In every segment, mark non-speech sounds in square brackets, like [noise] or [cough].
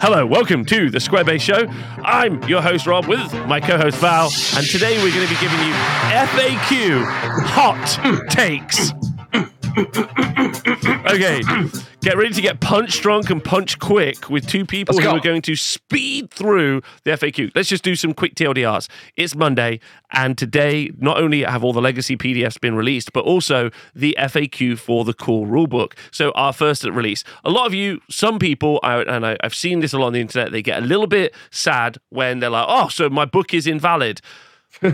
Hello, welcome to the Squarebased Show. I'm your host, Rob, with my co host, Val, and today we're going to be giving you FAQ hot takes. Okay, get ready to get punch drunk and punch quick with two people Let's who go. are going to speed through the FAQ. Let's just do some quick TLDRs. It's Monday, and today not only have all the legacy PDFs been released, but also the FAQ for the core rulebook. So our first release. A lot of you, some people, I, and I, I've seen this a lot on the internet, they get a little bit sad when they're like, "Oh, so my book is invalid."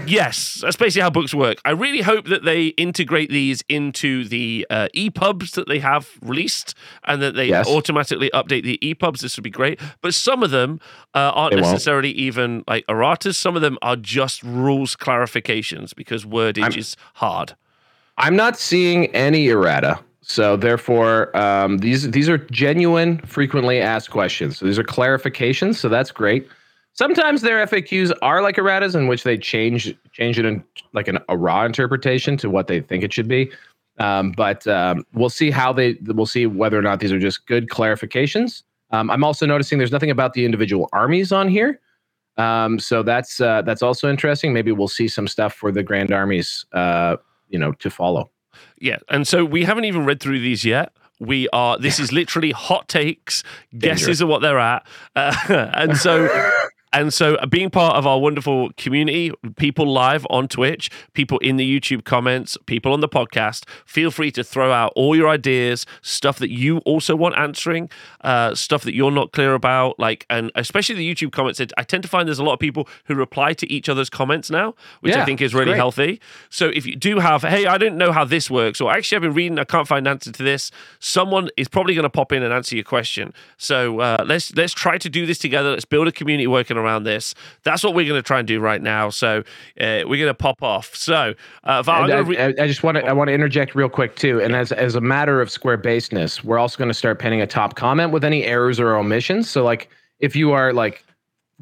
Yes, that's basically how books work. I really hope that they integrate these into the uh, EPUBs that they have released and that they Yes. automatically update the EPUBs. This would be great. But some of them uh, aren't They won't. necessarily even like erratas. Some of them are just rules clarifications because wordage I'm- is hard. I'm not seeing any errata. So therefore, um, these these are genuine, frequently asked questions. So these are clarifications. So that's great. Sometimes their FAQs are like erratas, in which they change change it in like an, a raw interpretation to what they think it should be. Um, but um, we'll see how they we'll see whether or not these are just good clarifications. Um, I'm also noticing there's nothing about the individual armies on here. Um, so that's uh, that's also interesting. Maybe we'll see some stuff for the grand armies, uh, you know, to follow. Yeah, and so we haven't even read through these yet. We are. This is literally hot takes, guesses of what they're at, uh, [laughs] and so. And so, uh, being part of our wonderful community, people live on Twitch, people in the YouTube comments, people on the podcast, feel free to throw out all your ideas, stuff that you also want answering, uh, stuff that you're not clear about. Like, and especially the YouTube comments, I tend to find there's a lot of people who reply to each other's comments now, which I think is really great. healthy. So if you do have, hey, I don't know how this works, or actually I've been reading, I can't find an answer to this. Someone is probably going to pop in and answer your question. So uh, let's let's try to do this together. Let's build a community working around this. That's what we're going to try and do right now. So uh, we're going to pop off. So uh, Val, I'm And gonna I, re- I- I just want to I want to interject real quick too. And as as a matter of square baseness, we're also going to start pinning a top comment with any errors or omissions. So like if you are like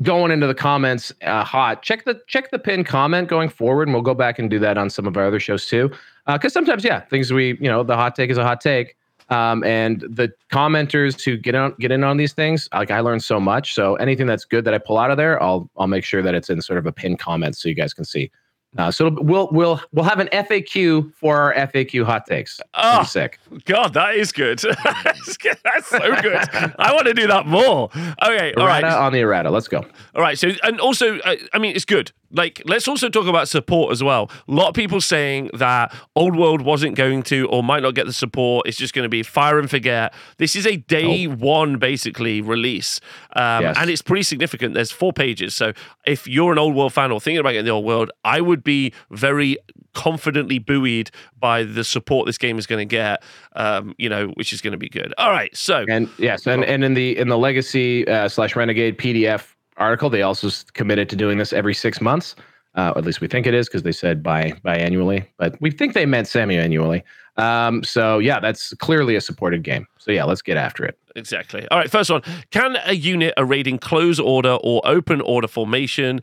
going into the comments uh, hot, check the check the pin comment going forward, and we'll go back and do that on some of our other shows too. Because sometimes, yeah, things we you know the hot take is a hot take. Um, and the commenters who get on get in on these things, like I learned so much. So anything that's good that I pull out of there, I'll I'll make sure that it's in sort of a pinned comment so you guys can see. Uh, so it'll- we'll we'll we'll have an FAQ for our FAQ hot takes. Oh, sick. God, that is [laughs] good. That's so good. I want to do that more. Okay, all right. Errata on the errata. Let's go. All right. So, and also, uh, I mean, it's good. Like, let's also talk about support as well. A lot of people saying that Old World wasn't going to or might not get the support. It's just going to be fire and forget. This is a day one, basically, release. Um, Yes. And it's pretty significant. There's four pages. So, if you're an Old World fan or thinking about getting the Old World, I would be very confidently buoyed by the support this game is going to get, um, you know, which is going to be good. All right. So, And yes, and, and in the in the legacy uh, slash renegade PDF article, they also committed to doing this every six months. Uh, at least we think it is because they said bi biannually, but we think they meant semi-annually. Um, so yeah, that's clearly a supported game. So yeah, let's get after it. Exactly. All right, first one. Can a unit arrayed in close order or open order formation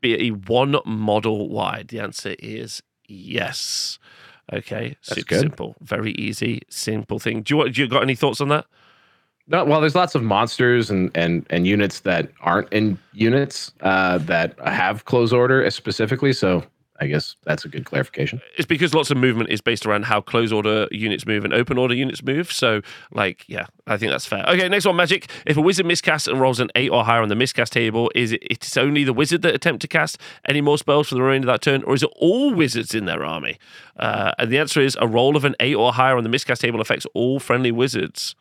be a one model wide? The answer is yes. Okay, That's super good. simple, very easy, simple thing. Do you do you got any thoughts on that? No, well, there's lots of monsters and and and units that aren't in units uh, that have close order specifically. So I guess that's a good clarification. It's because lots of movement is based around how close order units move and open order units move. So, like, yeah, I think that's fair. Okay, next one, magic. If a wizard miscasts and rolls an eight or higher on the miscast table, is it it's only the wizard that attempt to cast any more spells for the remainder of that turn, or is it all wizards in their army? Uh, and the answer is a roll of an eight or higher on the miscast table affects all friendly wizards.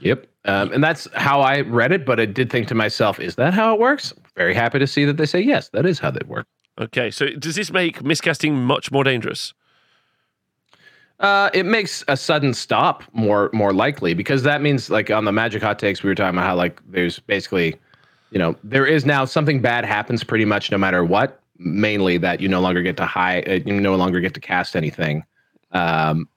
Yep. Um, and that's how I read it, but I did think to myself, is that how it works? Very happy to see that they say yes, that is how they work. Okay, so does this make miscasting much more dangerous? Uh, it makes a sudden stop more more likely because that means like on the magic hot takes we were talking about how like there's basically, you know, there is now something bad happens pretty much no matter what. Mainly that you no longer get to high, uh, you no longer get to cast anything, um,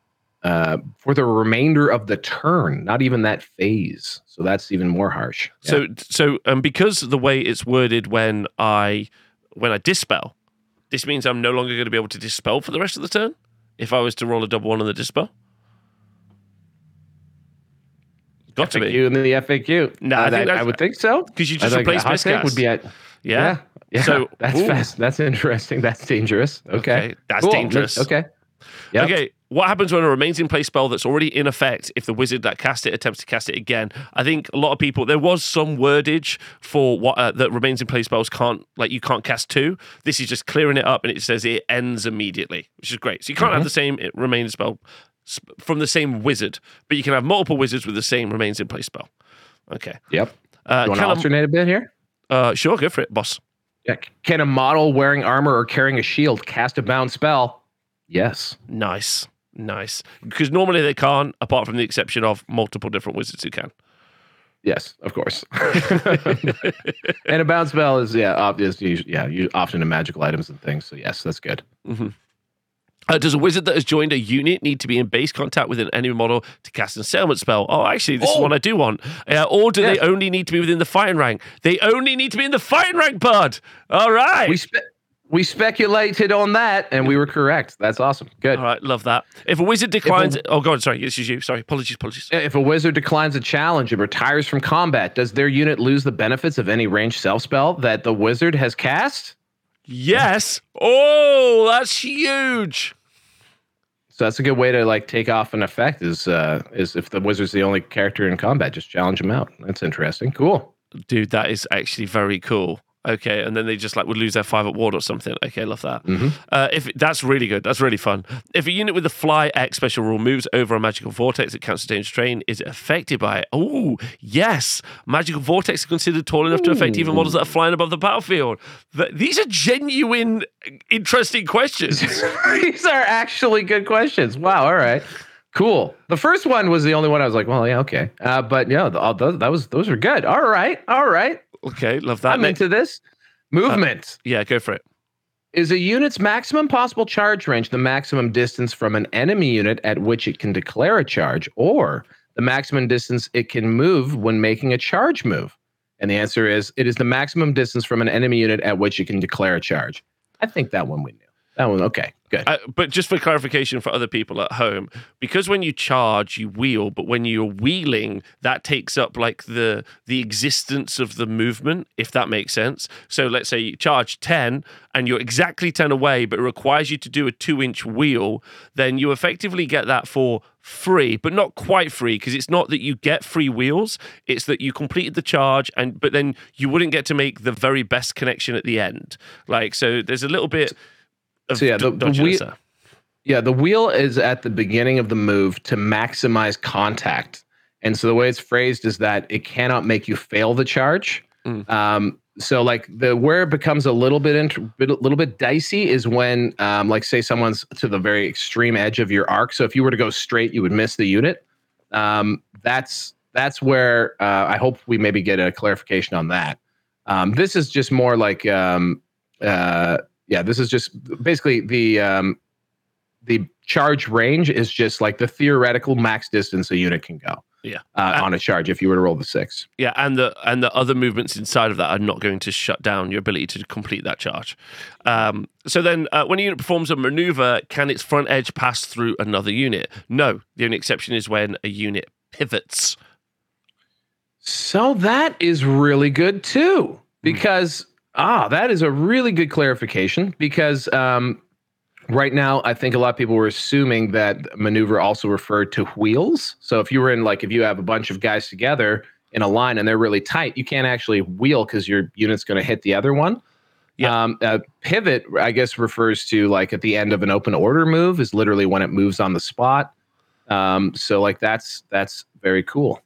uh, for the remainder of the turn. Not even that phase. So that's even more harsh. Yeah. So so um, because the way it's worded when I when I dispel, this means I'm no longer going to be able to dispel for the rest of the turn. If I was to roll a double one on the dispel, Got to be. FAQ in the FAQ. No, I Uh, think I, would think so. because you just think replaced a Miscast. would be at yeah. [laughs] yeah. So, that's ooh. fast. That's interesting. That's dangerous. Okay. Okay, that's Cool. dangerous. Okay. Yep. Okay, what happens when a remains in place spell that's already in effect if the wizard that cast it attempts to cast it again? I think a lot of people there was some wordage for what uh, that remains in place spells can't like you can't cast two. This is just clearing it up and it says it ends immediately, which is great. So you can't have the same it remains spell from the same wizard, but you can have multiple wizards with the same remains in place spell. Okay. Yep. Uh, You want to alternate a bit here? uh, sure, go for it, boss. Yeah. Can a model wearing armor or carrying a shield cast a bound spell? Yes. Nice. Nice. Because normally they can't, apart from the exception of multiple different wizards who can. Yes, of course. [laughs] and a bound spell is yeah, obvious. Yeah, you often in magical items and things. So yes, that's good. Uh, does a wizard that has joined a unit need to be in base contact with an enemy model to cast an assailment spell? Oh, actually, this is Oh. one I do want. Uh, or do they only need to be within the fighting rank? They only need to be in the fighting rank, bud. All right. We spe- we speculated on that, and we were correct. That's awesome. Good. All right, love that. If a wizard declines, oh god, sorry, this is you. Sorry, apologies, apologies. If a wizard declines a challenge and retires from combat, does their unit lose the benefits of any ranged self spell that the wizard has cast? Yes. Oh, that's huge. So that's a good way to like take off an effect. Is uh is if the wizard's the only character in combat, just challenge him out. That's interesting. Cool. Dude, that is actually very cool. Okay, and then they just like would lose their five at ward or something. Okay, love that. Mhm. Uh, if that's really good, that's really fun. If a unit with the fly X special rule moves over a magical vortex that counts as dangerous terrain, is it affected by it? Oh, yes. Magical vortex are considered tall enough to affect even models that are flying above the battlefield. Th- these are genuine, interesting questions. [laughs] These are actually good questions. Wow. All right. Cool. The first one was the only one I was like, well, yeah, okay. Uh, but yeah, the, all those, that was those were good. All right. All right. Okay, love that. I'm Next- into this. Movement. Uh, yeah, go for it. Is a unit's maximum possible charge range the maximum distance from an enemy unit at which it can declare a charge, or the maximum distance it can move when making a charge move? And the answer is it is the maximum distance from an enemy unit at which it can declare a charge. I think that one we knew. That one, okay, good. Uh, but just for clarification for other people at home, because when you charge, you wheel, but when you're wheeling, that takes up like the the existence of the movement, if that makes sense. So let's say you charge ten and you're exactly ten away, but it requires you to do a two inch wheel, then you effectively get that for free, but not quite free because it's not that you get free wheels; it's that you completed the charge, and but then you wouldn't get to make the very best connection at the end. Like so, there's a little bit. So, yeah, the- the wheel- Yeah, the wheel is at the beginning of the move to maximize contact. And so the way it's phrased is that it cannot make you fail the charge. Mm. Um, so like the where it becomes a little bit int- bit- a little bit dicey is when um, like say someone's to the very extreme edge of your arc. So if you were to go straight, you would miss the unit. Um, that's that's where uh, I hope we maybe get a clarification on that. Um, this is just more like um, uh, yeah, this is just basically the um, the charge range is just like the theoretical max distance a unit can go. Yeah. Uh, on a charge, if you were to roll the six. Yeah, and the and the other movements inside of that are not going to shut down your ability to complete that charge. Um, so then, uh, when a unit performs a maneuver, can its front edge pass through another unit? No. The only exception is when a unit pivots. So that is really good too, because ah, that is a really good clarification. Because um, right now, I think a lot of people were assuming that maneuver also referred to wheels. So if you were in like if you have a bunch of guys together in a line and they're really tight, you can't actually wheel because your unit's going to hit the other one. Yeah. Um, uh, pivot, I guess, refers to like at the end of an open order move is literally when it moves on the spot. Um, so like that's that's very cool.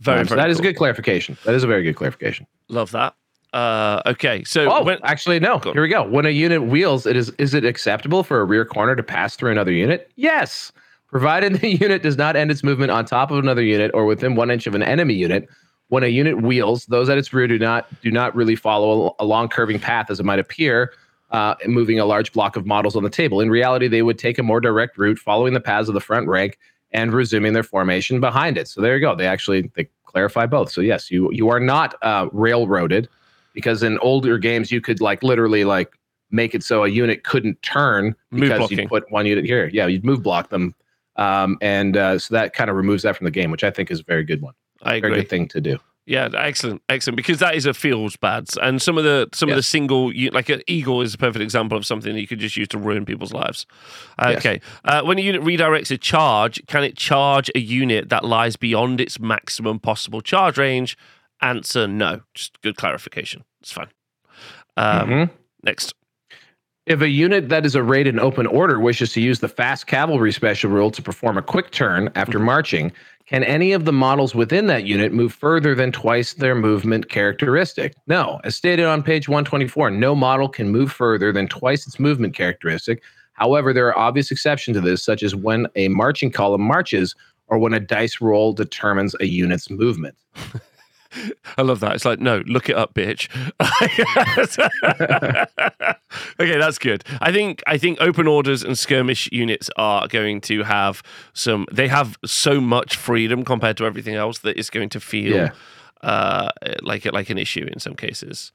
Very, Um, so very that is a good clarification. That is a very good clarification. Love that. Uh, okay, so Oh, when, actually, no. Here we go. When a unit wheels, it is is it acceptable for a rear corner to pass through another unit? Yes, provided [laughs] the unit does not end its movement on top of another unit or within one inch of an enemy unit. When a unit wheels, those at its rear do not do not really follow a long curving path as it might appear, uh, moving a large block of models on the table. In reality, they would take a more direct route, following the paths of the front rank and resuming their formation behind it. So there you go. They actually they clarify both. So yes, you you are not uh, railroaded because in older games you could like literally like make it so a unit couldn't turn because you put one unit here. Yeah, you'd move block them, um, and uh, so that kind of removes that from the game, which I think is a very good one. I Very agree. good thing to do. Yeah, excellent, excellent. Because that is a feels bad, and some of the some of the single, like an eagle, is a perfect example of something that you could just use to ruin people's lives. Yes. Okay, uh, when a unit redirects a charge, can it charge a unit that lies beyond its maximum possible charge range? Answer: No. Just good clarification. It's fine. Um, Mhm. Next. If a unit that is arrayed in open order wishes to use the fast cavalry special rule to perform a quick turn after marching, can any of the models within that unit move further than twice their movement characteristic? No. As stated on page 124, no model can move further than twice its movement characteristic. However, there are obvious exceptions to this, such as when a marching column marches or when a dice roll determines a unit's movement. [laughs] I love that. It's like, no, look it up, bitch. [laughs] okay, that's good. I think I think open orders and skirmish units are going to have some. They have so much freedom compared to everything else that it's going to feel. Yeah. Uh, like like an issue in some cases.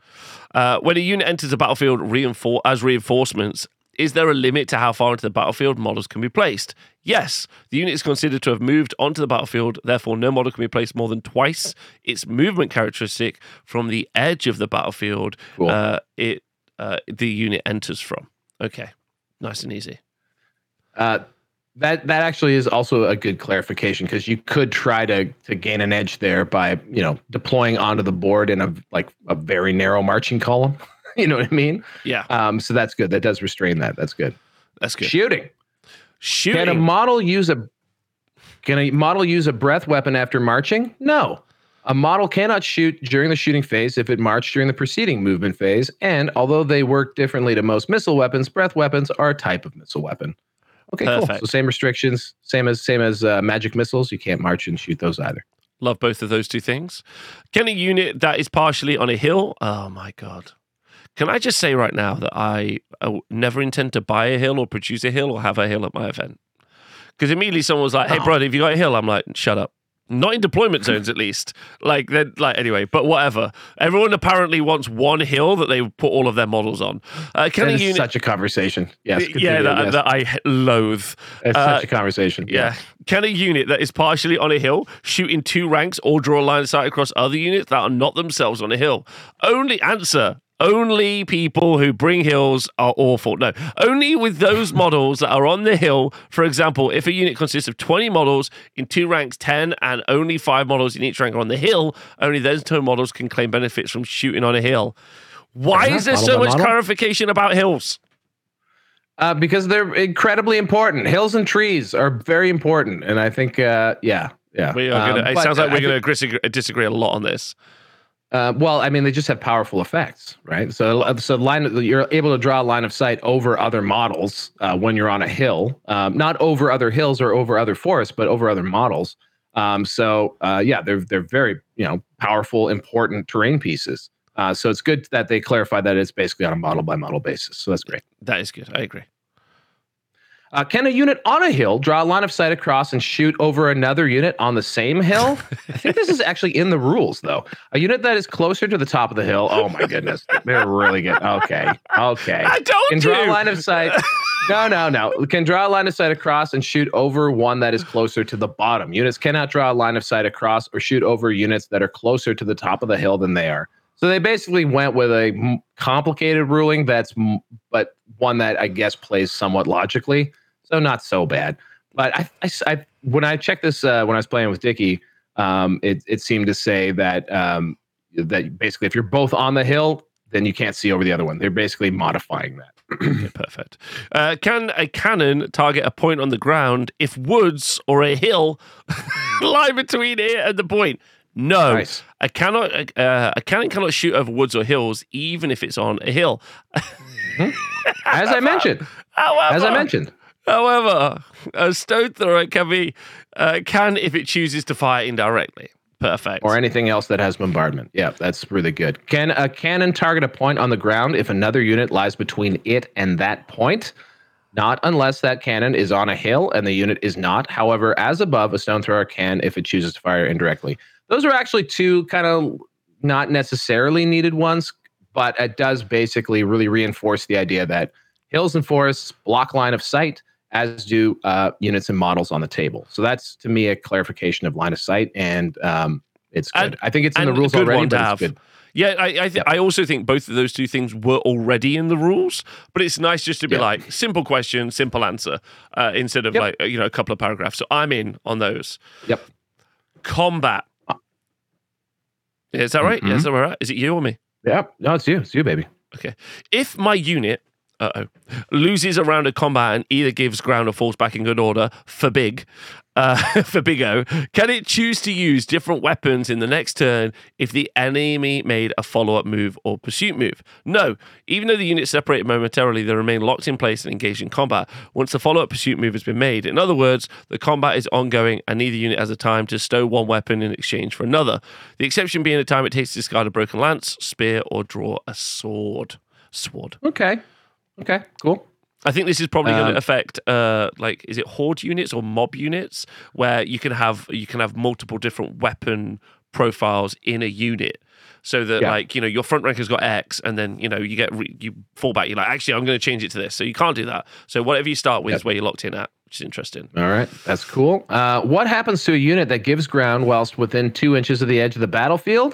Uh, when a unit enters the battlefield reinfor- as reinforcements, is there a limit to how far into the battlefield models can be placed? Yes, the unit is considered to have moved onto the battlefield, therefore, no model can be placed more than twice its movement characteristic from the edge of the battlefield Cool. uh, it uh, the unit enters from. Okay, nice and easy. Uh, that that actually is also a good clarification because you could try to to gain an edge there by you know deploying onto the board in a like a very narrow marching column. [laughs] [laughs] you know what I mean? Yeah, Um, so that's good. That does restrain that. That's good. that's good. Shooting. Shooting. Can a model use a can a model use a breath weapon after marching? No. A model cannot shoot during the shooting phase if it marched during the preceding movement phase, and although they work differently to most missile weapons, breath weapons are a type of missile weapon. Okay, cool. So same restrictions, same as same as uh, magic missiles. You can't march and shoot those either. Love both of those two things. Can a unit that is partially on a hill? Oh my god. Can I just say right now that I, I never intend to buy a hill or produce a hill or have a hill at my event? Because immediately someone was like, "Hey, Oh. brother, have you got a hill?" I'm like, "Shut up." Not in deployment zones, at least. Like then, like anyway. But whatever. Everyone apparently wants one hill that they put all of their models on. Uh, can That a unit? such a conversation. Yes. yeah, that, yes. that I loathe. it's uh, such a conversation. Yeah. Can a unit that is partially on a hill shoot in two ranks or draw a line of sight across other units that are not themselves on a hill? Only answer. Only people who bring hills are awful. No, only with those [laughs] models that are on the hill. For example, if a unit consists of 20 models in two ranks, 10, and only five models in each rank are on the hill, only those two models can claim benefits from shooting on a hill. Why is there so much model. clarification about hills? Uh, because they're incredibly important. Hills and trees are very important, and I think, uh, yeah, yeah. We are gonna, Um, it sounds like we're going to disagree, disagree a lot on this. Uh, well, I mean, they just have powerful effects, right? So, so line you're able to draw a line of sight over other models uh, when you're on a hill, um, not over other hills or over other forests, but over other models. Um, so, uh, yeah, they're they're very you know powerful, important terrain pieces. Uh, so it's good that they clarify that it's basically on a model by model basis. So that's great. That is good. I agree. Uh, can a unit on a hill draw a line of sight across and shoot over another unit on the same hill? I think this is actually in the rules, though. A unit that is closer to the top of the hill. Oh my goodness, they're really good. Okay, okay. I told Can you. draw a line of sight. [laughs] No, no, no. Can draw a line of sight across and shoot over one that is closer to the bottom. Units cannot draw a line of sight across or shoot over units that are closer to the top of the hill than they are. So they basically went with a complicated ruling that's, but one that I guess plays somewhat logically. So not so bad. But I, I, I- when I checked this uh, when I was playing with Dicky, um, it it seemed to say that um, that basically if you're both on the hill, then you can't see over the other one. They're basically modifying that. Perfect. Uh, can a cannon target a point on the ground if woods or a hill [laughs] lie between it and the point? No, Nice. a cannot. Uh, a cannon cannot shoot over woods or hills, even if it's on a hill. As [laughs] I mentioned, However, as I mentioned. however, a stone thrower can be uh, can if it chooses to fire indirectly. Perfect. or anything else that has bombardment. Yeah, that's really good. Can a cannon target a point on the ground if another unit lies between it and that point? Not unless that cannon is on a hill and the unit is not. However, as above, a stone thrower can if it chooses to fire indirectly. Those are actually two kind of not necessarily needed ones, but it does basically really reinforce the idea that hills and forests block line of sight, as do uh, units and models on the table. So that's to me a clarification of line of sight and um, it's good. And- I think it's in the rules good already, one to but have. it's good. Yeah, I I, th- Yep. I also think both of those two things were already in the rules, but it's nice just to be Yeah. like simple question, simple answer, uh, instead of Yep. like you know a couple of paragraphs. So I'm in on those. Yep. Combat. Yeah, is that right? Yeah, Mhm. is that right? Is it you or me? Yeah, no, it's you. It's you, baby. Okay. If my unit, uh oh, loses a round of combat and either gives ground or falls back in good order for big, uh, [laughs] for big O, can it choose to use different weapons in the next turn if the enemy made a follow up move or pursuit move? No. Even though the units separated momentarily, they remain locked in place and engaged in combat once the follow up pursuit move has been made. In other words, the combat is ongoing and neither unit has a time to stow one weapon in exchange for another. The exception being the time it takes to discard a broken lance, spear, or draw a sword. Sword. Okay. Okay. Cool. I think this is probably going Um, to affect, uh, like, is it horde units or mob units, where you can have you can have multiple different weapon profiles in a unit, so that Yeah. like you know your front ranker's got X, and then you know you get re- you fall back. You're like, actually, I'm going to change it to this, so you can't do that. So whatever you start with Yep. is where you're locked in at, which is interesting. All right. That's cool. Uh, what happens to a unit that gives ground whilst within two inches of the edge of the battlefield?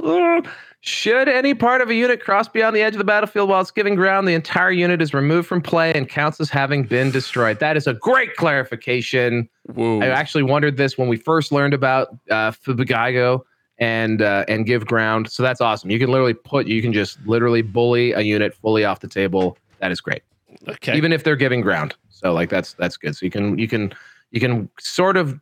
Should any part of a unit cross beyond the edge of the battlefield while it's giving ground, the entire unit is removed from play and counts as having been destroyed. That is a great clarification. Whoa. I actually wondered this when we first learned about uh, Fubigago and uh, and give ground. So that's awesome. You can literally put, you can just literally bully a unit fully off the table. That is great okay. even if they're giving ground. So like that's that's good. So you can you can you can sort of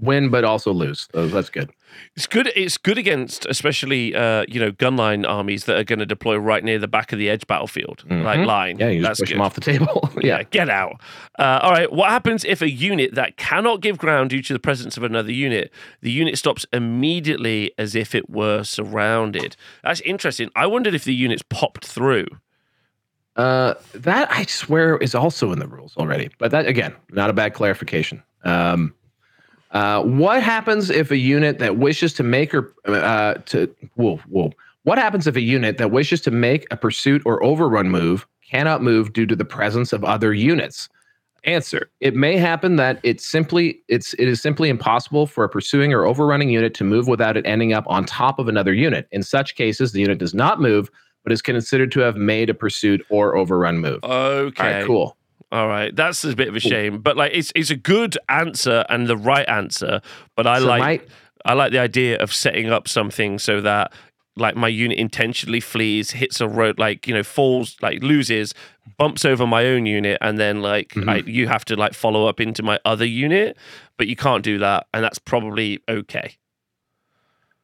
win but also lose. So that's good. It's good. It's good against, especially uh, you know, gunline armies that are going to deploy right near the back of the edge battlefield, like Mhm. line. Yeah, you just That's push good. them off the table. [laughs] yeah. yeah. get out. Uh, all right. What happens if a unit that cannot give ground due to the presence of another unit, the unit stops immediately as if it were surrounded? That's interesting. I wondered if the units popped through. Uh, that I swear is also in the rules already. But that again, not a bad clarification. Um, uh, what happens if a unit that wishes to make or uh, to whoa whoa? What happens if a unit that wishes to make a pursuit or overrun move cannot move due to the presence of other units? Answer: It may happen that it's simply it's it is simply impossible for a pursuing or overrunning unit to move without it ending up on top of another unit. In such cases, the unit does not move, but is considered to have made a pursuit or overrun move. Okay. All right, cool. All right. That's a bit of a shame, but like it's it's a good answer and the right answer. But I So like my- I like the idea of setting up something so that like my unit intentionally flees, hits a road, like you know, falls, like loses, bumps over my own unit, and then like Mhm. I, you have to like follow up into my other unit, but you can't do that, and that's probably okay.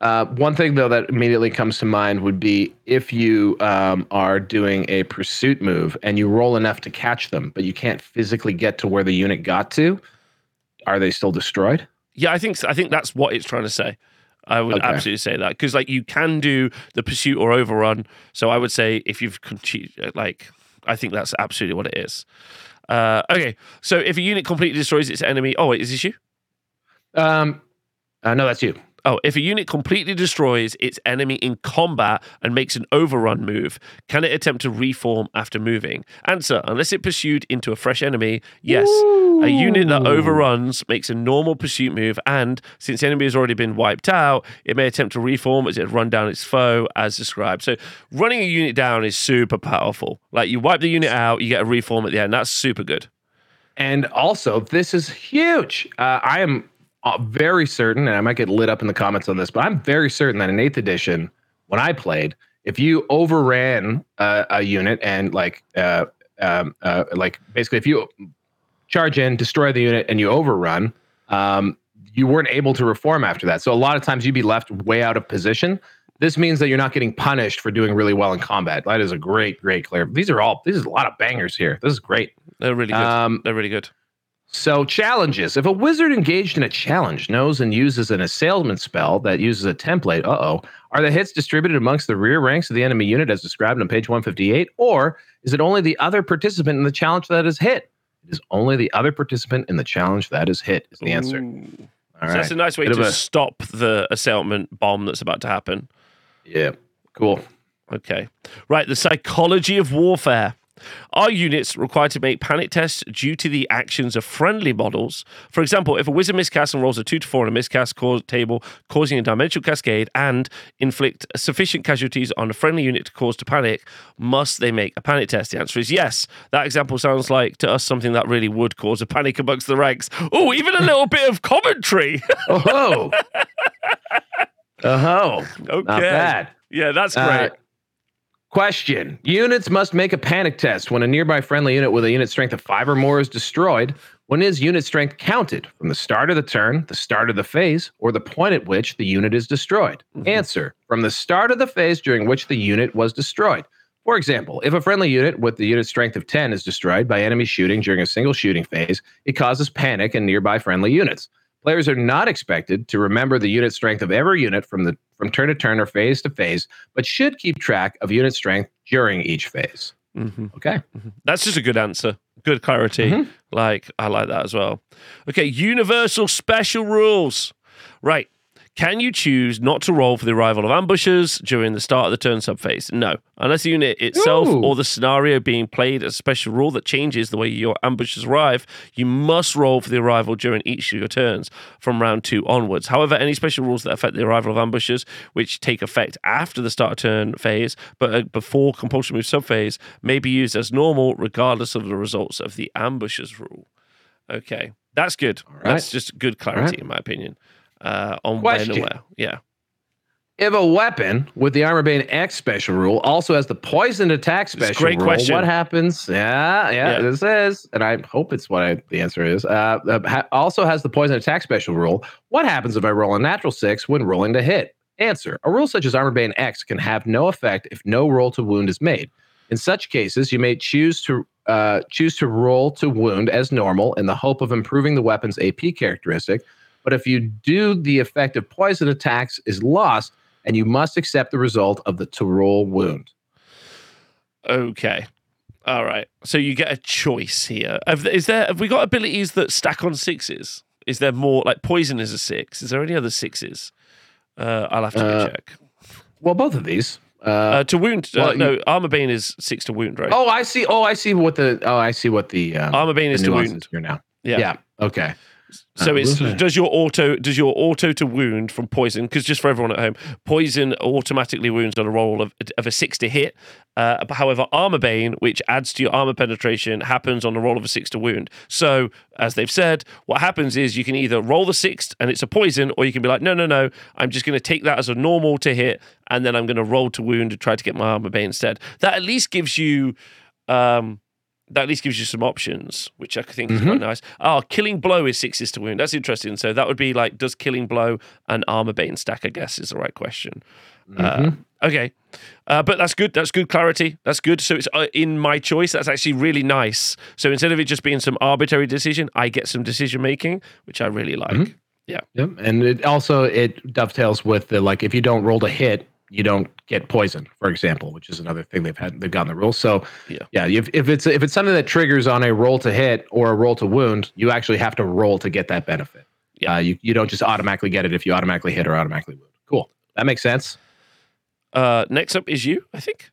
Uh, one thing though that immediately comes to mind would be if you um, are doing a pursuit move and you roll enough to catch them, but you can't physically get to where the unit got to. Are they still destroyed? Yeah, I think I think that's what it's trying to say. I would Okay. absolutely say that because like you can do the pursuit or overrun. So I would say if you've like, I think that's absolutely what it is. Uh, okay, so if a unit completely destroys its enemy, oh wait, is this you? Um, uh, no, that's you. Oh, if a unit completely destroys its enemy in combat and makes an overrun move, can it attempt to reform after moving? Answer: Unless it pursued into a fresh enemy, yes. A unit that overruns makes a normal pursuit move, and since the enemy has already been wiped out, it may attempt to reform as it run down its foe as described. So, running a unit down is super powerful. Like you wipe the unit out, you get a reform at the end. That's super good. And also, this is huge. Uh, I am uh, very certain, and I might get lit up in the comments on this, but I'm very certain that in eighth edition, when I played, if you overran uh, a unit and like, uh, um, uh, like basically, if you charge in, destroy the unit, and you overrun, um, you weren't able to reform after that. So a lot of times you'd be left way out of position. This means that you're not getting punished for doing really well in combat. That is a great, great clear. These are all. This is a lot of bangers here. This is great. They're really good. Um, They're really good. So challenges. If a wizard engaged in a challenge knows and uses an assailment spell that uses a template, uh-oh, are the hits distributed amongst the rear ranks of the enemy unit as described on page 158? Or is it only the other participant in the challenge that is hit? It is only the other participant in the challenge that is hit, is the answer. Ooh. All So right. that's a nice way Bit to a- stop the assailment bomb that's about to happen. Yeah. Cool. Okay. Right. The psychology of warfare. Are units required to make panic tests due to the actions of friendly models? For example, if a wizard miscasts and rolls a 2 to 4 on a miscast cause table, causing a dimensional cascade and inflict sufficient casualties on a friendly unit to cause to panic, must they make a panic test? The answer is yes. That example sounds like to us something that really would cause a panic amongst the ranks. Oh, even a little bit of commentary. [laughs] Oh, oh, [laughs] okay. not bad. Yeah, that's Uh, great. Question: Units must make a panic test when a nearby friendly unit with a unit strength of five or more is destroyed. When is unit strength counted from the start of the turn, the start of the phase, or the point at which the unit is destroyed? Mhm. Answer: From the start of the phase during which the unit was destroyed. For example, if a friendly unit with the unit strength of 10 is destroyed by enemy shooting during a single shooting phase, it causes panic in nearby friendly units. Players are not expected to remember the unit strength of every unit from the from turn to turn or phase to phase, but should keep track of unit strength during each phase. Mhm. Okay. That's just a good answer. Good clarity. Mhm. Like, I like that as well. Okay, universal special rules. Right. Can you choose not to roll for the arrival of ambushers during the start of the turn subphase? No. Unless the unit itself Ooh. or the scenario being played as a special rule that changes the way your ambushers arrive, you must roll for the arrival during each of your turns from round two onwards. However, any special rules that affect the arrival of ambushers, which take effect after the start of turn phase but uh, before compulsion move subphase, may be used as normal regardless of the results of the ambushers rule. Okay, that's good. Right. That's just good clarity, right. in my opinion, uh, on Question. when and where. Yeah. If a weapon with the Armor Bane X special rule also has the poisoned attack special great rule, question. what happens? Yeah, yeah, Yeah. this is, and I hope it's what I, the answer is. Uh, uh, ha- also has the poison attack special rule. What happens if I roll a natural six when rolling to hit? Answer: A rule such as Armor Bane X can have no effect if no roll to wound is made. In such cases, you may choose to uh, choose to roll to wound as normal in the hope of improving the weapon's AP characteristic. But if you do, the effect of poison attacks is lost, and you must accept the result of the to roll wound. Okay. All right. So you get a choice here. Have, is there? Have we got abilities that stack on sixes? Is there more like poison is a six? Is there any other sixes? Uh, I'll have to Uh, check. Well, both of these. Uh, Uh, to wound, uh, well, you- no, armor bane is six to wound, right? oh, I see. Oh, I see what the. Oh, I see what the. Um, armor bane the is to wound. here now. Yeah. Yeah. Okay. So it's does your auto does your auto to wound from poison because just for everyone at home, poison automatically wounds on a roll of, of a six to hit. Uh, however, armor bane, which adds to your armor penetration, happens on a roll of a six to wound. So as they've said, what happens is you can either roll the sixth and it's a poison, or you can be like, no, no, no, I'm just going to take that as a normal to hit, and then I'm going to roll to wound and try to get my armor bane instead. That at least gives you. Um, that at least gives you some options, which I think is quite nice. Oh, killing blow is sixes to wound. That's interesting. So that would be like, does killing blow and armor bane stack? I guess is the right question. Uh, Mhm. okay, uh, but that's good. That's good clarity. That's good. So it's uh, in my choice. That's actually really nice. So instead of it just being some arbitrary decision, I get some decision making, which I really like. Mhm. Yep. And it also it dovetails with the like if you don't roll to hit, you don't get poisoned, for example, which is another thing they've had they've gotten the rules. So Yeah. yeah, if, if it's if it's something that triggers on a roll to hit or a roll to wound, you actually have to roll to get that benefit. Yeah. Uh, you you don't just automatically get it if you automatically hit or automatically wound. Cool. That makes sense. Uh, next up is you, I think.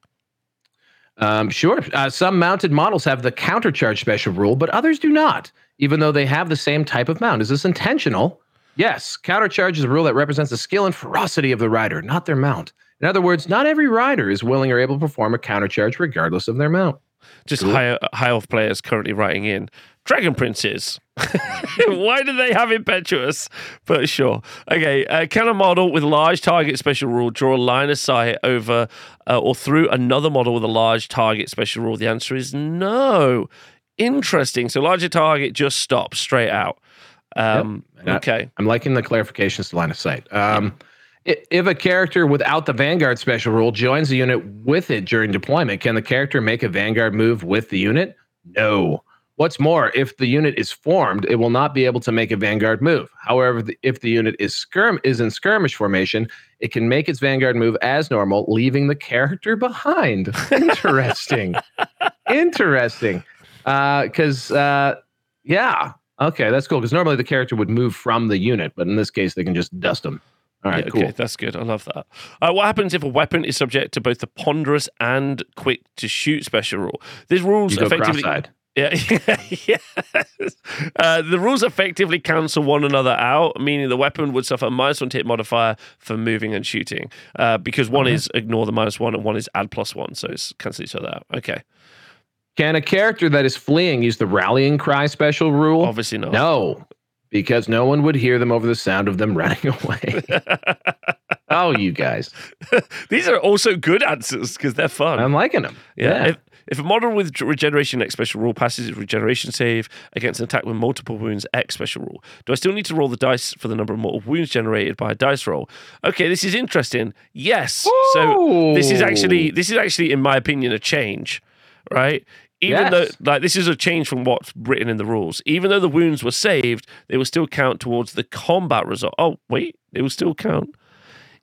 Um, sure. Uh, some mounted models have the countercharge special rule, but others do not, even though they have the same type of mount. Is this intentional? Yes. Countercharge is a rule that represents the skill and ferocity of the rider, not their mount. In other words, not every rider is willing or able to perform a countercharge regardless of their mount. Just Cool. high high elf players currently writing in Dragon Princes. [laughs] Why do they have impetuous? But sure. Okay. Uh, can a model with large target special rule draw a line of sight over uh, or through another model with a large target special rule? The answer is no. Interesting. So larger target just stops straight out. Um, And I- okay. I'm liking the clarifications to line of sight. Um, i- If a character without the Vanguard special rule joins the unit with it during deployment, can the character make a Vanguard move with the unit? No. What's more, if the unit is formed, it will not be able to make a Vanguard move. However, if the unit is skirm is in skirmish formation, it can make its Vanguard move as normal, leaving the character behind. [laughs] Interesting. Interesting. Because, uh, yeah, okay, that's cool. Because normally the character would move from the unit, but in this case, they can just dust them. All right, Yeah, cool. Okay, that's good. I love that. Uh, what happens if a weapon is subject to both the ponderous and quick to shoot special rule? These rules effectively. cross-eyed. Yeah, [laughs] yes. Uh, the rules effectively cancel one another out, meaning the weapon would suffer a minus one to hit modifier for moving and shooting, uh, because one is ignore the minus one and one is add plus one, so it's cancel each other out. Okay, Can a character that is fleeing use the rallying cry special rule? obviously not. No, because no one would hear them over the sound of them [laughs] running away. [laughs] oh, you guys. [laughs] These are also good answers because they're fun. I'm liking them. Yeah. If, if a model with regeneration X special rule passes its regeneration save against an attack with multiple wounds X special rule, do I still need to roll the dice for the number of mortal wounds generated by a dice roll? Okay, this is interesting. Yes. So this is actually this is actually, in my opinion, a change, right? Even Yes. though like this is a change from what's written in the rules. Even though the wounds were saved, they will still count towards the combat result. Oh, wait, they will still count.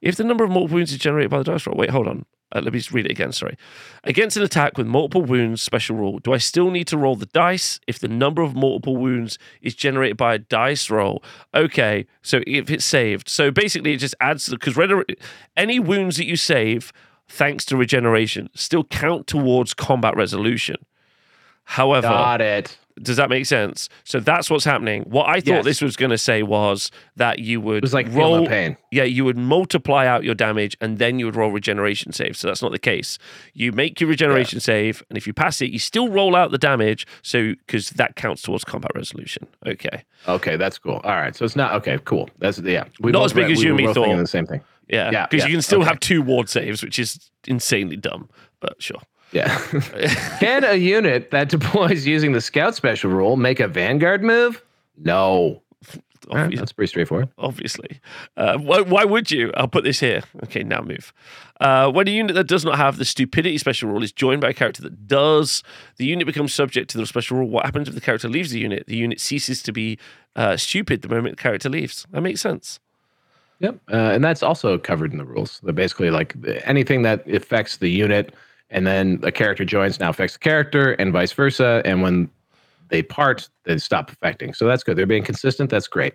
If the number of multiple wounds is generated by the dice roll, wait, hold on. Uh, let me just read it again. Sorry. Against an attack with multiple wounds, special rule. Do I still need to roll the dice if the number of multiple wounds is generated by a dice roll? Okay, so if it's saved, so basically it just adds because any wounds that you save, thanks to regeneration, still count towards combat resolution. However, Got it. does that make sense? So that's what's happening. What I thought Yes. this was going to say was that you would It was like roll pain. yeah, you would multiply out your damage and then you would roll regeneration save. So that's not the case. You make your regeneration save, and if you pass it, you still roll out the damage. So because that counts towards combat resolution. Okay. Okay, that's cool. All right, so it's not okay. Cool. That's yeah. We Not as big read- as we you and me thought. The same thing. Yeah. Yeah, Because yeah, you can still okay. have two ward saves, which is insanely dumb. But sure. Yeah. [laughs] Can a unit that deploys using the scout special rule make a vanguard move? No. All right, Obvi- that's pretty straightforward. obviously. Uh, why, why would you? I'll put this here. Okay, now move. Uh, when a unit that does not have the stupidity special rule is joined by a character that does, the unit becomes subject to the special rule. What happens if the character leaves the unit? The unit ceases to be uh, stupid the moment the character leaves. That makes sense. Yep. Uh, and that's also covered in the rules. They're basically like anything that affects the unit and then a character joins now affects the character and vice versa. And when they part, they stop affecting. So that's good. They're being consistent. That's great.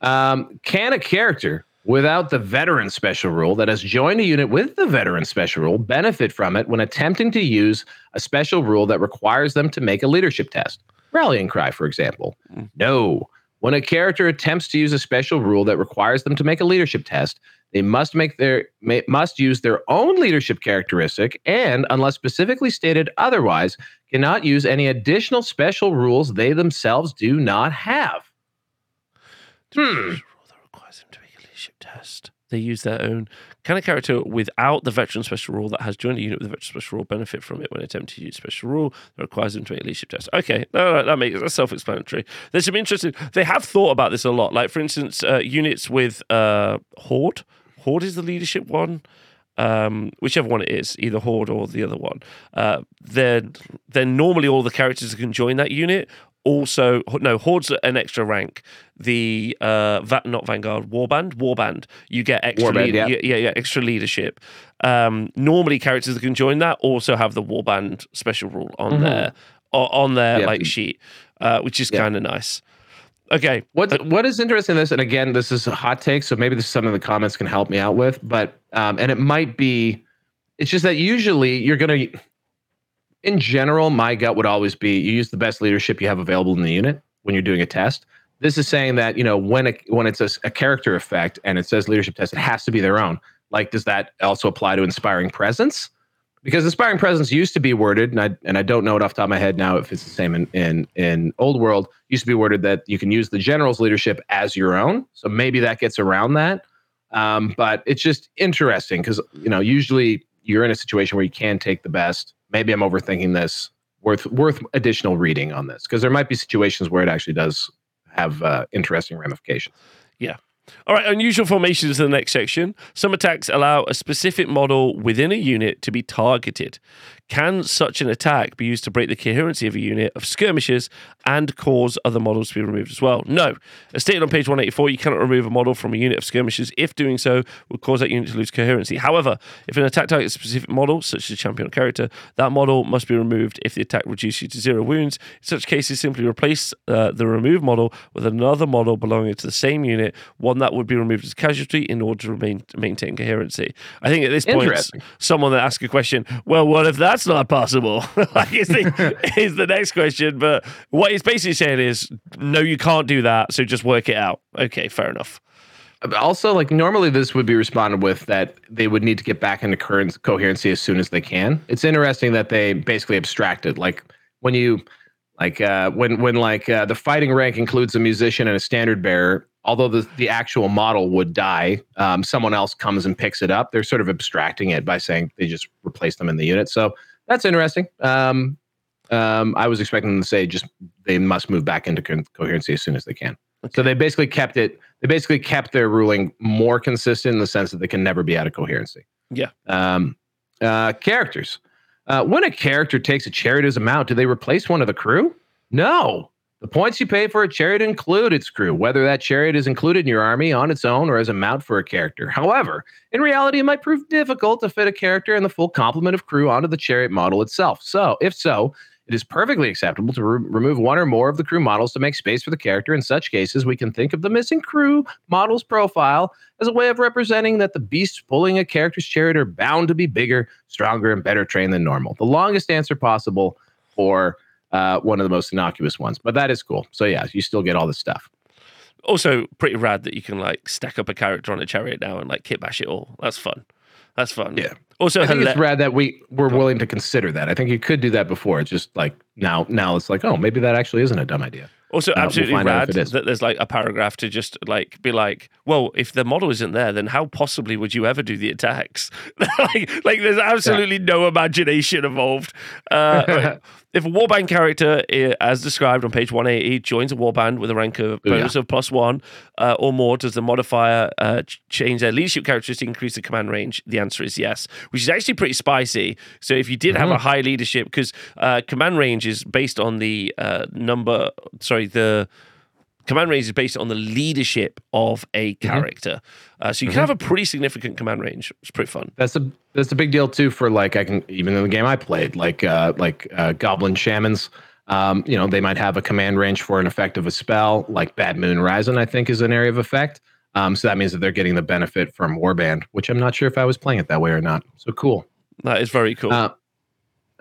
Um, can a character without the veteran special rule that has joined a unit with the veteran special rule benefit from it when attempting to use a special rule that requires them to make a leadership test? Rallying cry, for example. No. When a character attempts to use a special rule that requires them to make a leadership test, they must make their may, must use their own leadership characteristic and unless specifically stated otherwise cannot use any additional special rules they themselves do not have. Hmm. Rule that requires them to make a leadership test. They use their own. Can a character without the veteran special rule that has joined a unit with a veteran special rule benefit from it when attempting to use special rule that requires them to make a leadership test? Okay, no, no, that makes that's self-explanatory. There's some interesting. They have thought about this a lot. Like for instance, uh, units with uh, horde. Horde is the leadership one. Um, whichever one it is, either horde or the other one. Uh, then normally all the characters that can join that unit also no horde's an extra rank the uh va- not vanguard warband warband you get extra Warband, lead- yeah. yeah. yeah extra leadership um normally characters that can join that also have the warband special rule on Mhm. their on their Yeah. like sheet uh which is Yeah. kind of nice okay What what is interesting in this, and again, this is a hot take, so maybe this is something the comments can help me out with. But um, and it might be, it's just that usually you're gonna, in general, my gut would always be you use the best leadership you have available in the unit when you're doing a test. This is saying that you know when a, when it's a character effect and it says leadership test, it has to be their own. Like, does that also apply to inspiring presence? Because inspiring presence used to be worded, and I and I don't know it off the top of my head now if it's the same in in in old world. Used to be worded that you can use the general's leadership as your own. So maybe that gets around that. Um, but it's just interesting because you know usually you're in a situation where you can take the best. Maybe I'm overthinking this. Worth worth additional reading on this because there might be situations where it actually does have uh, interesting ramifications. All right, unusual formations is the next section. Some attacks allow a specific model within a unit to be targeted. Can such an attack be used to break the coherency of a unit of skirmishers and cause other models to be removed as well? No. As stated on page 184, you cannot remove a model from a unit of skirmishers if doing so would cause that unit to lose coherency. However, if an attack targets a specific model, such as a champion or character, that model must be removed if the attack reduces you to zero wounds. In such cases, simply replace uh, the removed model with another model belonging to the same unit, one one that would be removed as casualty in order to remain, maintain coherency. I think at this point, someone that asks a question, well, what if that's not possible? [laughs] like, is the, [laughs] is the next question. But what he's basically saying is, no, you can't do that. So just work it out. Okay, fair enough. Also, like normally this would be responded with that they would need to get back into current coherency as soon as they can. It's interesting that they basically abstracted. Like when you like uh when when like uh, the fighting rank includes a musician and a standard bearer, although the the actual model would die, um, someone else comes and picks it up. They're sort of abstracting it by saying they just replace them in the unit. So that's interesting. Um, um, I was expecting them to say just they must move back into co- coherency as soon as they can. So they basically kept it. They basically kept their ruling more consistent in the sense that they can never be out of coherency. Yeah. Um, uh, characters. Uh, when a character takes a chariot as a mount, do they replace one of the crew? No. The points you pay for a chariot include its crew, whether that chariot is included in your army on its own or as a mount for a character. However, in reality, it might prove difficult to fit a character and the full complement of crew onto the chariot model itself. So, if so, it is perfectly acceptable to re- remove one or more of the crew models to make space for the character. In such cases, we can think of the missing crew model's profile as a way of representing that the beasts pulling a character's chariot are bound to be bigger, stronger, and better trained than normal. The longest answer possible for uh, one of the most innocuous ones, but that is cool. So, yeah, you still get all this stuff. Also, pretty rad that you can like stack up a character on a chariot now and like kit bash it all. That's fun. That's fun. Yeah. Also, I think it's rad that we were willing to consider that. I think you could do that before. It's just like now, now it's like, oh, maybe that actually isn't a dumb idea. Also, Uh, we'll absolutely rad if it is. that there's like a paragraph to just like be like, well, if the model isn't there, then how possibly would you ever do the attacks? [laughs] like, like there's absolutely no imagination involved. Uh, [laughs] if a warband character, as described on page 180, joins a warband with a rank of Oh, yeah. bonus of plus one uh, or more, does the modifier uh, change their leadership characteristic, increase the command range? The answer is yes, which is actually pretty spicy. So if you did have a Mm-hmm. high leadership, because uh, command range is based on the uh, number, sorry, the command range is based on the leadership of a Mm-hmm. character. Uh, so you can have a pretty significant command range. It's pretty fun. That's a that's a big deal too for like I can even in the game I played like uh like uh, goblin shamans. Um, you know, they might have a command range for an effect of a spell, like Bad Moon Rising, I think is an area of effect. Um, so that means that they're getting the benefit from Warband, which I'm not sure if I was playing it that way or not. So cool. That is very cool. Uh,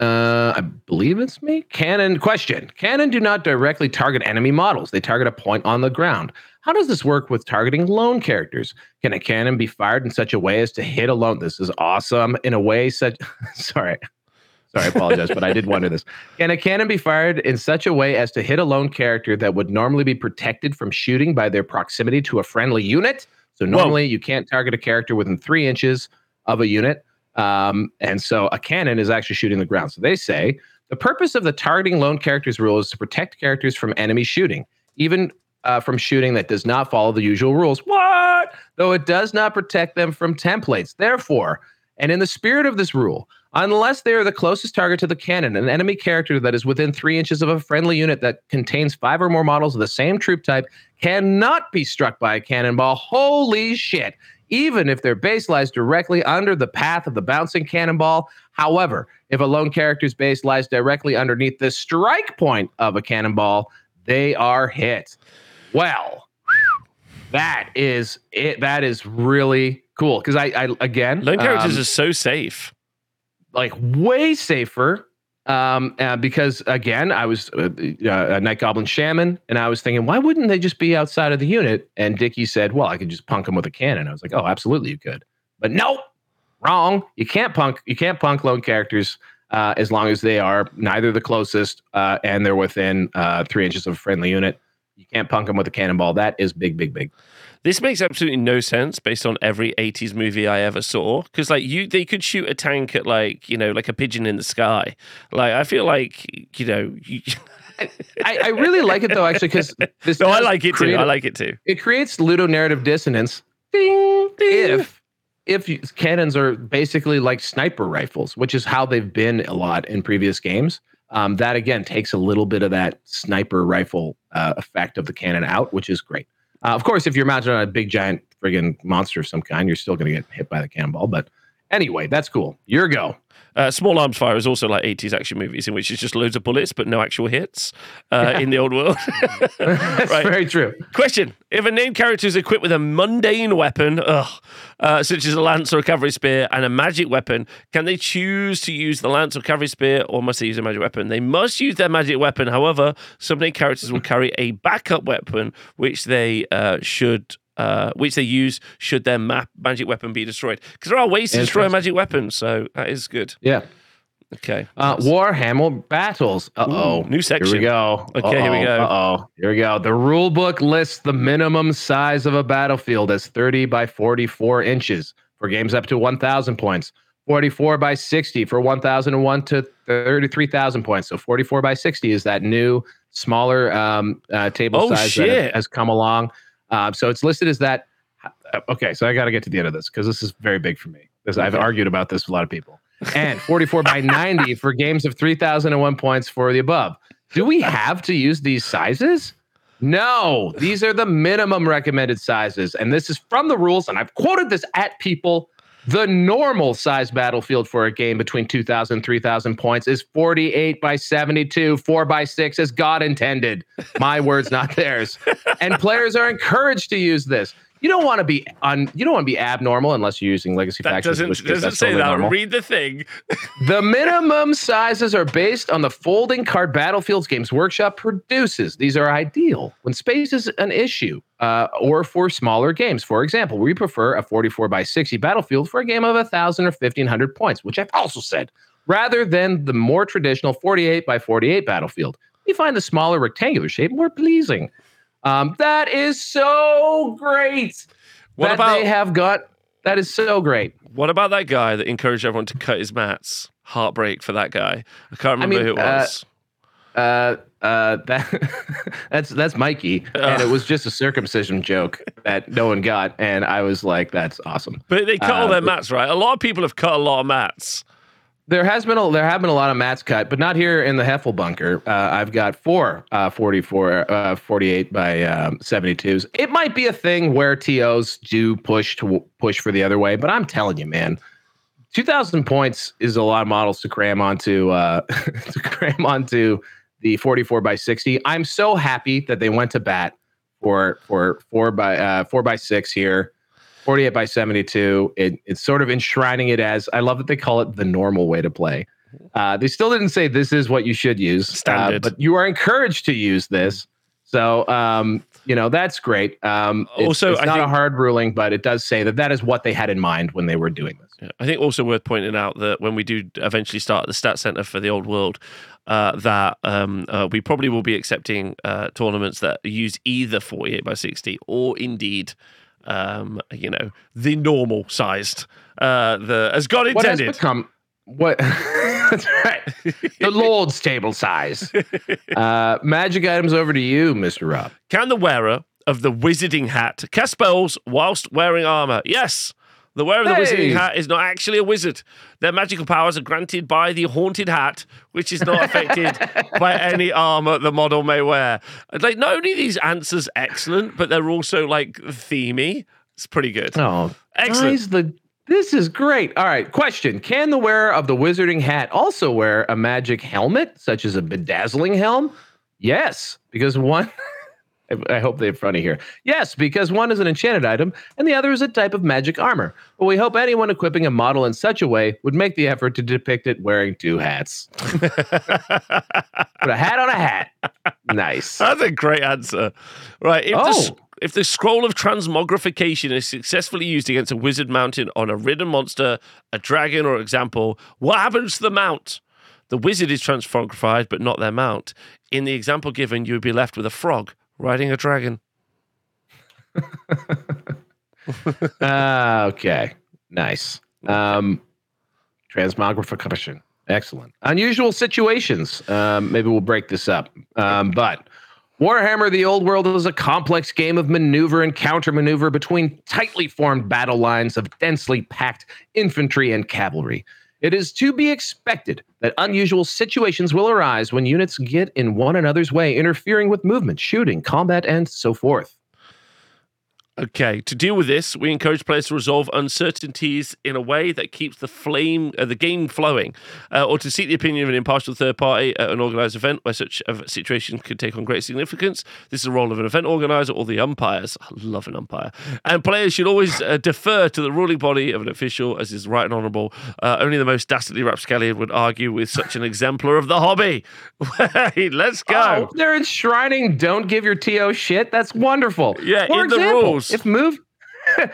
uh, I believe it's me. Cannon question. Cannon do not directly target enemy models. They target a point on the ground. How does this work with targeting lone characters? Can a cannon be fired in such a way as to hit a lone? This is awesome. In a way such [laughs] sorry. Sorry, I apologize, but I did wonder this. Can a cannon be fired in such a way as to hit a lone character that would normally be protected from shooting by their proximity to a friendly unit? So normally you can't target a character within three inches of a unit. Um, and so a cannon is actually shooting the ground. So they say the purpose of the targeting lone characters rule is to protect characters from enemy shooting, even uh, from shooting that does not follow the usual rules. What? Though it does not protect them from templates. Therefore, and in the spirit of this rule, unless they are the closest target to the cannon, an enemy character that is within three inches of a friendly unit that contains five or more models of the same troop type cannot be struck by a cannonball. Holy shit. Even if their base lies directly under the path of the bouncing cannonball. However, if a lone character's base lies directly underneath the strike point of a cannonball, they are hit. Well, that is it. That is really cool because I, I again Lone characters um, are so safe. like way safer um uh, because again i was uh, uh, a night goblin shaman and i was thinking why wouldn't they just be outside of the unit? And dickie said well i could just punk them with a cannon. I was like oh absolutely you could. But nope wrong. You can't punk you can't punk lone characters uh, as long as they are neither the closest uh, and they're within uh, three inches of a friendly unit. You can't punk them with a cannonball. That is big big big This makes absolutely no sense based on every 80s movie I ever saw. Because like you they could shoot a tank at like, you know, like a pigeon in the sky. Like I feel like, you know, you, I, I really like it though actually because this No, I like it too. I like it too. it creates ludonarrative dissonance ding, if if you, cannons are basically like sniper rifles which is how they've been a lot in previous games um, that again takes a little bit of that sniper rifle uh, effect of the cannon out which is great uh, of course if you're mounted on a big giant friggin monster of some kind you're still going to get hit by the cannonball but anyway that's cool. Your go Uh, Small Arms Fire is also like 80s action movies in which it's just loads of bullets but no actual hits uh, in the old world. [laughs] [laughs] That's Right. very true. Question: If a named character is equipped with a mundane weapon, ugh, uh, such as a lance or a cavalry spear, and a magic weapon, can they choose to use the lance or cavalry spear, or must they use a magic weapon? They must use their magic weapon. However, some named characters will carry a backup weapon, which they uh, should. Uh, which they use should their map magic weapon be destroyed because there are ways to destroy magic weapon so that is good Yeah. okay Uh, Warhammer battles. Uh oh. New section. Here we go. Okay, here we go. Uh oh. Here we go. The rule book lists the minimum size of a battlefield as 30 by 44 inches for games up to 1,000 points. 44 by 60 for 1,001 to 33,000 points. So 44 by 60 is that new smaller um, uh, table Oh, size that has come along. Uh, so it's listed as that. uh, Okay, so I got to get to the end of this because this is very big for me. Because I've argued about this with a lot of people. And 44 by 90 [laughs] for games of 3,001 points for the above. Do we have to use these sizes? No, these are the minimum recommended sizes. And this is from the rules. And I've quoted this at people. The normal size battlefield for a game between 2,000 and 3,000 points is 48 by 72, 4 by 6, as God intended. My words, not theirs. And players are encouraged to use this. You don't want to be on. You don't want to be abnormal unless you're using legacy that factions. doesn't doesn't say totally that normal. read the thing [laughs] The minimum sizes are based on the folding card battlefields Games Workshop produces. These are ideal when space is an issue uh, or for smaller games. For example, we prefer a 44 by 60 battlefield for a game of 1,000 or 1,500 points, which I've also said, rather than the more traditional 48 by 48 battlefield. We find the smaller rectangular shape more pleasing. Um, that is so great What that about- they have got. That is so great. What about that guy that encouraged everyone to cut his mats? Heartbreak for that guy. I can't remember mean, who it uh, was. Uh, uh, that [laughs] that's that's Mikey, and it was just a circumcision joke that no one got, and I was like, "That's awesome." but they cut all uh, their mats, right? A lot of people have cut a lot of mats. There has been a there have been a lot of mats cut, but not here in the Heffel bunker. Uh, I've got four uh, 44, uh, 48 by um, 72s. It might be a thing where TOs do push to push for the other way, but I'm telling you, man, 2,000 points is a lot of models to cram onto uh, [laughs] to cram onto the 44 by 60. I'm so happy that they went to bat for for four by uh, four by six here. 48 by 72. It, it's sort of enshrining it as I love that they call it the normal way to play. Uh, they still didn't say this is what you should use, uh, but you are encouraged to use this. So, um, you know, that's great. Um, it's, Also, it's not a hard ruling, but it does say that that is what they had in mind when they were doing this. Yeah. I think also worth pointing out that when we do eventually start the stat center for the old world, uh, that um, uh, we probably will be accepting uh, tournaments that use either 48 by 60 or indeed, um, you know, the normal sized, uh, the as God What has intended. become what? [laughs] that's right. The [laughs] Lord's table size. Uh, magic items over to you, Mister Rob. Can the wearer of the wizarding hat cast spells whilst wearing armor? Yes. The wearer of the Hey. wizarding hat is not actually a wizard. Their magical powers are granted by the haunted hat, which is not affected [laughs] by any armor the model may wear. Like, not only are these answers excellent, but they're also like themey. It's pretty good. Oh, Excellent. Guys, the this is great. All right, question: Can the wearer of the wizarding hat also wear a magic helmet, such as a bedazzling helm? Yes, because one. [laughs] I- hope they have funny here. Yes, because one is an enchanted item and the other is a type of magic armor. But we hope anyone equipping a model in such a way would make the effort to depict it wearing two hats. [laughs] Put a hat on a hat. Nice. That's a great answer. Right. If, the, Oh. if the scroll of transmogrification is successfully used against a wizard mounted on a ridden monster, a dragon, or example, what happens to the mount? The wizard is transmogrified, but not their mount. In the example given, you would be left with a frog riding a dragon. [laughs] Ah, okay. Nice. Um, transmogrification. Excellent. Unusual situations. Um, maybe we'll break this up. Um, but Warhammer the Old World is a complex game of maneuver and counter maneuver between tightly formed battle lines of densely packed infantry and cavalry. It is to be expected that unusual situations will arise when units get in one another's way, interfering with movement, shooting, combat, and so forth. Okay, to deal with this, we encourage players to resolve uncertainties in a way that keeps the flame, uh, the game flowing, uh, or to seek the opinion of an impartial third party at an organised event where such a situation could take on great significance. This is the role of an event organizer or the umpires. I love an umpire. And players should always uh, defer to the ruling body of an official, as is right and honourable. Uh, only the most dastardly rapscallion would argue with such an exemplar of the hobby. [laughs] Let's go. Oh, they're enshrining don't give your TO shit. That's wonderful. Yeah, For in the example, If move [laughs]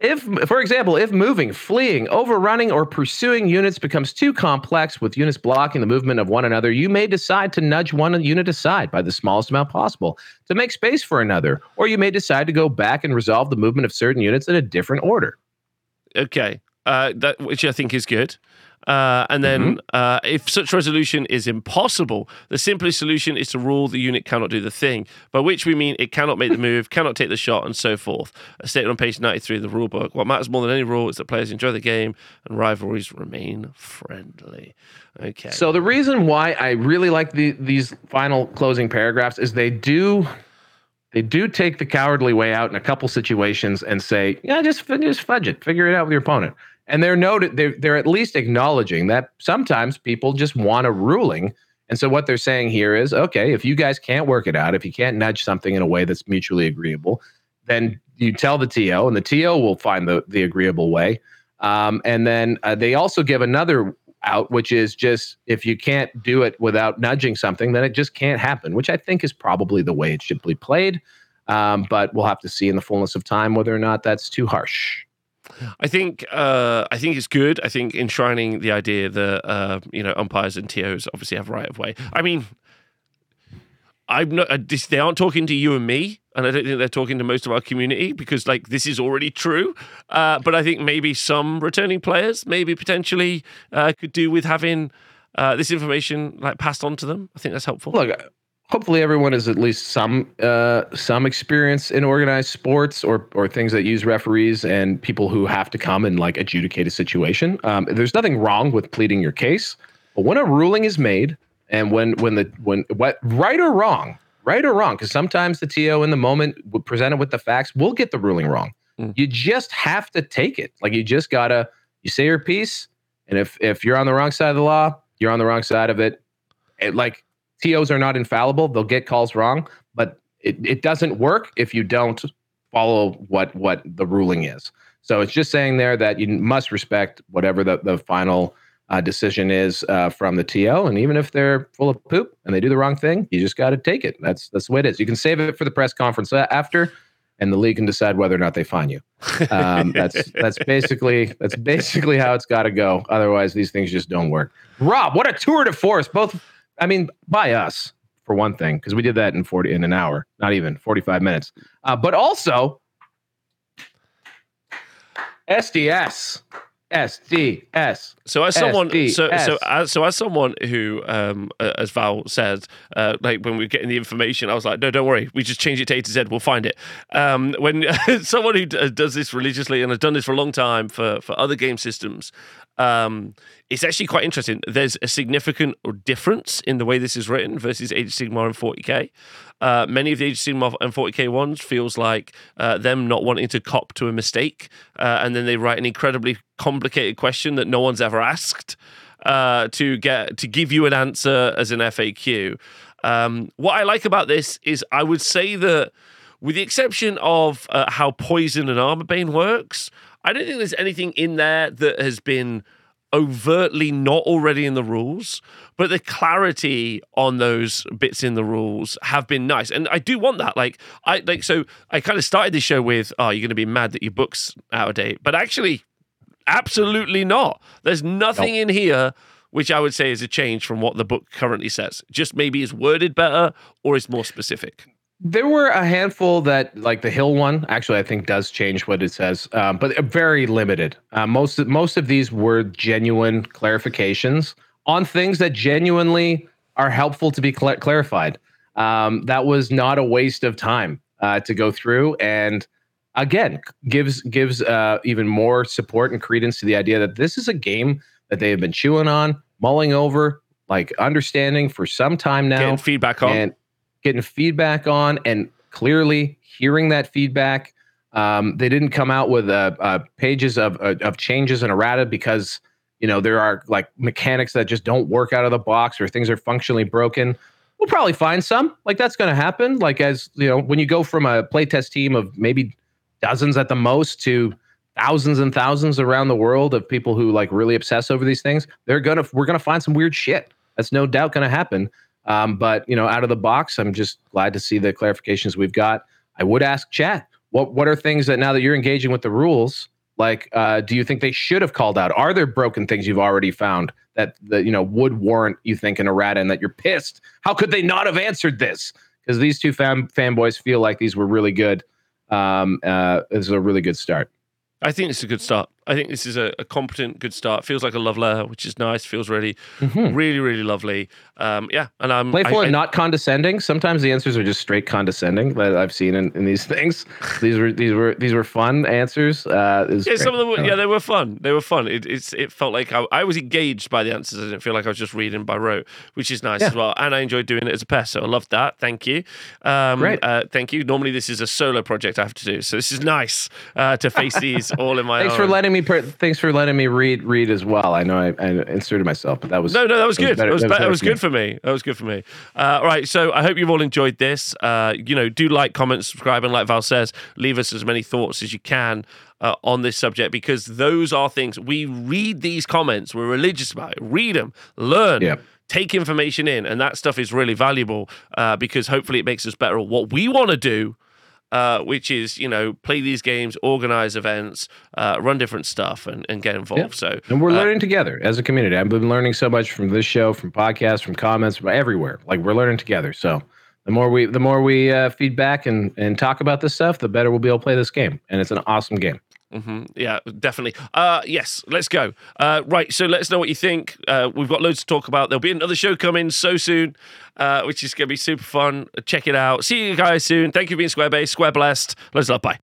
if for example, if moving, fleeing, overrunning or pursuing units becomes too complex with units blocking the movement of one another, you may decide to nudge one unit aside by the smallest amount possible to make space for another, or you may decide to go back and resolve the movement of certain units in a different order. Okay, uh, that which I think is good. Uh, and then, uh, if such resolution is impossible, the simplest solution is to rule the unit cannot do the thing, by which we mean it cannot make the [laughs] move, cannot take the shot, and so forth. As stated on page 93 of the rulebook, what matters more than any rule is that players enjoy the game and rivalries remain friendly. Okay. So the reason why I really like the, these final closing paragraphs is they do they do take the cowardly way out in a couple situations and say, yeah, just just fudge it, figure it out with your opponent. And they're noted they're they're at least acknowledging that sometimes people just want a ruling. And so what they're saying here is, okay, if you guys can't work it out, if you can't nudge something in a way that's mutually agreeable, then you tell the TO, and the TO will find the the agreeable way. Um, and then uh, they also give another out, which is just if you can't do it without nudging something, then it just can't happen, which I think is probably the way it should be played. Um, but we'll have to see in the fullness of time whether or not that's too harsh. I think uh, I think it's good. I think enshrining the idea that uh, you know umpires and TOs obviously have right of way. I mean, I'm not. uh, They aren't talking to you and me, and I don't think they're talking to most of our community because like this is already true. Uh, but I think maybe some returning players, maybe potentially, uh, could do with having this information like passed on to them. I think that's helpful. Look, hopefully everyone has at least some uh, some experience in organized sports or or things that use referees and people who have to come and like adjudicate a situation. Um, there's nothing wrong with pleading your case, but when a ruling is made and when when the when what right or wrong, right or wrong, because sometimes the TO in the moment presented with the facts will get the ruling wrong. Mm. You just have to take it. Like you just gotta you say your piece, and if if you're on the wrong side of the law, you're on the wrong side of it. It like TOs are not infallible. They'll get calls wrong, but it, it doesn't work if you don't follow what what the ruling is. So it's just saying there that you must respect whatever the, the final uh, decision is uh, from the TO. And even if they're full of poop and they do the wrong thing, you just got to take it. That's that's the way it is. You can save it for the press conference after, and the league can decide whether or not they fine you. Um, [laughs] that's that's basically that's basically how it's got to go. Otherwise, these things just don't work. Rob, what a tour de force! Both, I mean, by us for one thing, because we did that in forty in an hour, not even forty five minutes. Uh, but also SDS, SDS. So as someone, so so as so as someone who, um, uh, as Val said, uh, like when we were getting the information, I was like, no, don't worry, we just change it to A to Z, we'll find it. Um, when [laughs] someone who d- does this religiously and has done this for a long time for for other game systems, um, it's actually quite interesting. There's a significant difference in the way this is written versus Age of Sigmar and 40k. Uh, many of the Age of Sigmar and 40k ones feels like uh, them not wanting to cop to a mistake, uh, and then they write an incredibly complicated question that no one's ever asked uh, to get to give you an answer as an FAQ. Um, what I like about this is I would say that, with the exception of uh, how poison and armor bane works, I don't think there's anything in there that has been overtly not already in the rules, but the clarity on those bits in the rules have been nice. And I do want that. Like I like so I kind of started this show with, oh, you're gonna be mad that your book's out of date. But actually, absolutely not. There's nothing in here which I would say is a change from what the book currently says. Just maybe is worded better or is more specific. There were a handful that, like the Hill one, actually I think does change what it says, um, but very limited. Uh, most of, most of these were genuine clarifications on things that genuinely are helpful to be cla clarified. Um, that was not a waste of time uh, to go through, and again gives gives uh, even more support and credence to the idea that this is a game that they have been chewing on, mulling over, like understanding for some time now Getting feedback on. and getting feedback on and clearly hearing that feedback Um, they didn't come out with uh, uh, pages of uh, of changes in errata because you know there are like mechanics that just don't work out of the box or things are functionally broken. We'll probably find some like that's going to happen. Like as you know, when you go from a playtest team of maybe dozens at the most to thousands and thousands around the world of people who like really obsess over these things, they're gonna we're gonna find some weird shit. That's no doubt going to happen. Um, but you know, out of the box, I'm just glad to see the clarifications we've got. I would ask chat what what are things that now that you're engaging with the rules, like uh, do you think they should have called out? Are there broken things you've already found that that you know would warrant you think an errata and that you're pissed? How could they not have answered this? Because these two fan fanboys feel like these were really good. Um, uh, this is a really good start. I think it's a good start. I think this is a, a, competent, good start. Feels like a love letter, which is nice. Feels really, mm-hmm. really, really lovely. Um, yeah, and I'm playful I, and not condescending. Sometimes the answers are just straight condescending that I've seen in, in these things. [laughs] these were these were these were fun answers. Uh, yeah, great. some of them. Were, [laughs] yeah, they were fun. They were fun. It, it's it felt like I, I, was engaged by the answers. I didn't feel like I was just reading by rote, which is nice yeah. as well. And I enjoyed doing it as a pest, so I loved that. Thank you. Um, Great. Uh, thank you. Normally this is a solo project I have to do, so this is nice uh, to face these all in my. [laughs] Thanks own. for letting me. Per- thanks for letting me read read as well. I know I, I inserted myself, but that was no, no, that was good. That was, that was, that was good for me. That was good for me. Uh, all right, so I hope you've all enjoyed this. Uh, you know, do like, comment, subscribe, and like Val says, leave us as many thoughts as you can. Uh, on this subject because those are things we read these comments we're religious about it read them learn yep take information in, and that stuff is really valuable uh, because hopefully it makes us better at what we want to do uh, which is you know play these games, organize events, uh, run different stuff, and, and get involved. Yeah. So and we're uh, learning together as a community. I've been learning so much from this show, from podcasts, from comments, from everywhere. Like we're learning together. So the more we the more we uh, feedback and and talk about this stuff, the better we'll be able to play this game. And it's an awesome game. Mm-hmm. Yeah, definitely. Uh, yes, let's go. Uh, right, so let us know what you think. Uh, we've got loads to talk about. There'll be another show coming so soon, uh, which is going to be super fun. Check it out. See you guys soon. Thank you for being Square Base. Square blessed. Let's love. Bye.